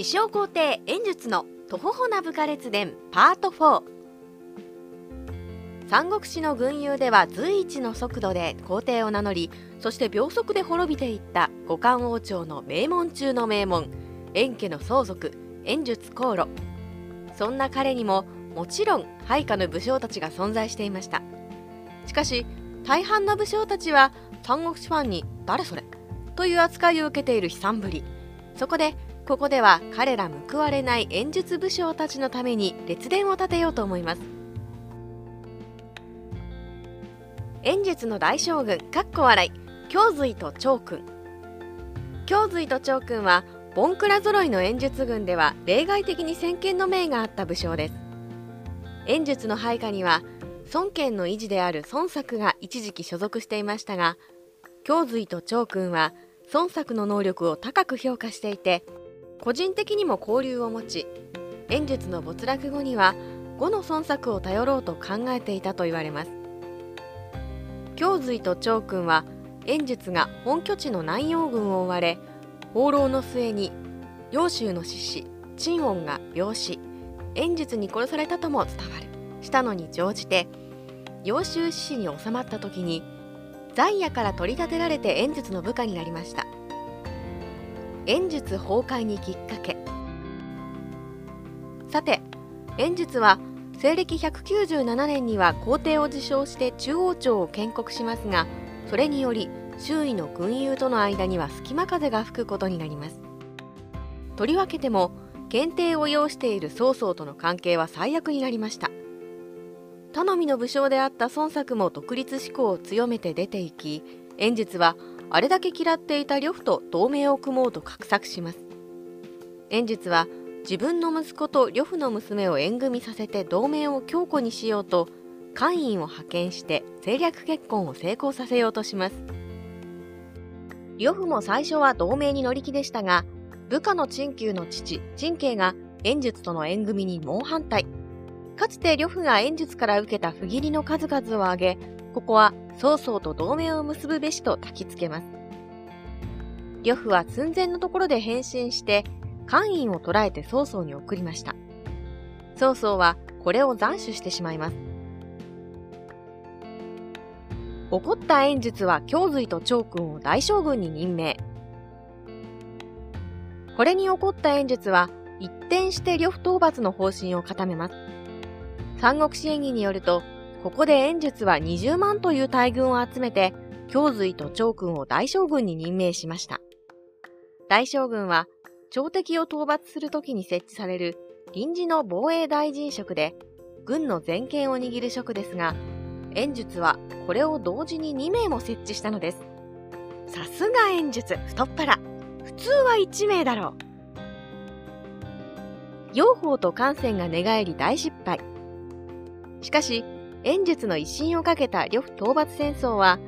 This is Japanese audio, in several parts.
自称皇帝演術の徒歩ほな部下列伝パート4三国志の軍友では随一の速度で皇帝を名乗りそして秒速で滅びていった五冠王朝の名門中の名門円家の相続演術航路そんな彼にももちろん配下の武将たちが存在していました。しかし大半の武将たちは三国志ファンに「誰それ?」という扱いを受けている悲惨ぶり。そこでここでは彼ら報われない演術武将たちのために列伝を立てようと思います。演術の大将軍かっこ笑い。京髄と長君。京髄と長君はボンクラ揃いの演術軍では例外的に先見の明があった武将です。演術の配下には孫権の維持である孫作が一時期所属していましたが京髄と長君は孫作の能力を高く評価していて個人的にも交流を持ち演術の没落後には5の孫作を頼ろうと考えていたと言われます。京髄と長君は演術が本拠地の南陽軍を追われ放浪の末に揚州の志士陳音が病死演術に殺されたとも伝わる。したのに乗じて揚州志士に収まった時に在野から取り立てられて演術の部下になりました。演術崩壊にきっかけ。さて演術は西暦197年には皇帝を自称して中央朝を建国しますがそれにより周囲の軍友との間には隙間風が吹くことになります。とりわけても検定を要している曹操との関係は最悪になりました。頼みの武将であった孫作も独立志向を強めて出ていき演術はあれだけ嫌っていた呂布と同盟を組もうと画策します。演術は自分の息子と呂布の娘を縁組させて同盟を強固にしようと官員を派遣して政略結婚を成功させようとします。呂布も最初は同盟に乗り気でしたが部下の陳旧の父陳慶が演術との縁組に猛反対。かつて呂布が演術から受けた不義理の数々を挙げここは曹操と同盟を結ぶべしと焚きつけます。呂布は寸前のところで変身して官員を捕らえて曹操に送りました。曹操はこれを斬首してしまいます。怒った演術は京髄と長君を大将軍に任命。これに怒った演術は一転して呂布討伐の方針を固めます。三国志演義によるとここで演術は20万という大軍を集めて京髄と長君を大将軍に任命しました。大将軍は朝敵を討伐するときに設置される臨時の防衛大臣職で軍の全権を握る職ですが演術はこれを同時に2名も設置したのです。さすが演術太っ腹。普通は1名だろう。養蜂と艦船が寝返り大失敗。しかし演術の威信をかけた呂布討伐戦争は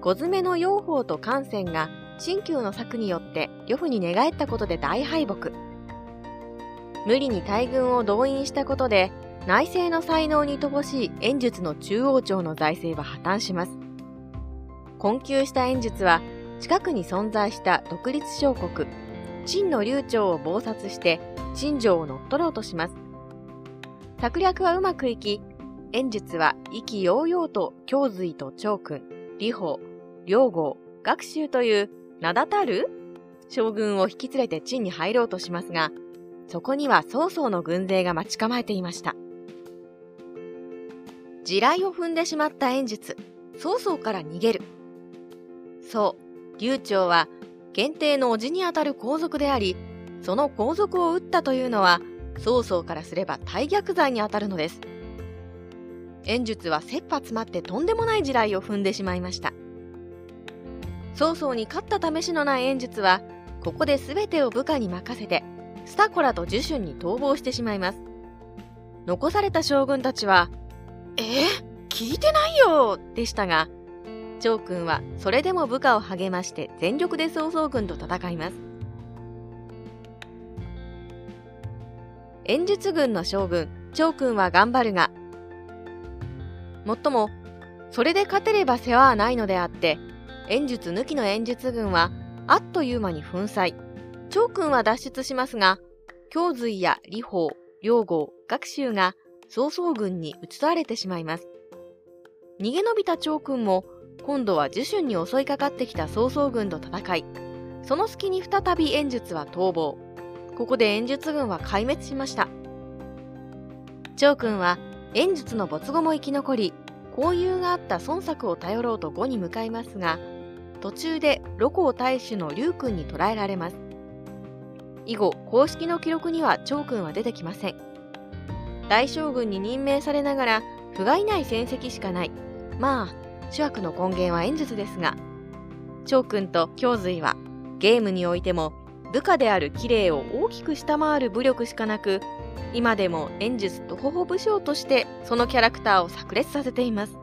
小詰めの養蜂と艦船が新旧の策によって呂布に寝返ったことで大敗北。無理に大軍を動員したことで内政の才能に乏しい演術の中央朝の財政は破綻します。困窮した演術は近くに存在した独立小国陳の流暢を謀殺して陳城を乗っ取ろうとします。策略はうまくいき演術は意気揚々と京髄と長君李宝両郷学習という名だたる将軍を引き連れて陳に入ろうとしますがそこには曹操の軍勢が待ち構えていました。地雷を踏んでしまった演術曹操から逃げる。そう流暢は検定の叔父にあたる皇族でありその皇族を撃ったというのは曹操からすれば大逆罪にあたるのです。演術は切羽詰まってとんでもない地雷を踏んでしまいました。曹操に勝った試しのない演術はここで全てを部下に任せてスタコラと呪春に逃亡してしまいます。残された将軍たちはえ聞いてないよ！でしたが、長君はそれでも部下を励まして全力で曹操軍と戦います。演術軍の将軍、長君は頑張るが、もっとも、それで勝てれば世話はないのであって、演術抜きの演術軍はあっという間に粉砕。長君は脱出しますが、胸髄や李鵬、両郷、学習が曹操軍に移されてしまいます。逃げ延びた趙君も今度は樹春に襲いかかってきた曹操軍と戦い、その隙に再び演術は逃亡。ここで演術軍は壊滅しました。趙君は演術の没後も生き残り、交友があった孫作を頼ろうと呉に向かいますが、途中で露光大使の劉君に捕らえられます。以後、公式の記録には趙君は出てきません。大将軍に任命されながら、不甲斐ない戦績しかない。まあ、主悪の根源は演術ですが、趙君と胸髄は、ゲームにおいても、部下である綺麗を大きく下回る武力しかなく、今でも演術とほほ武将としてそのキャラクターを炸裂させています。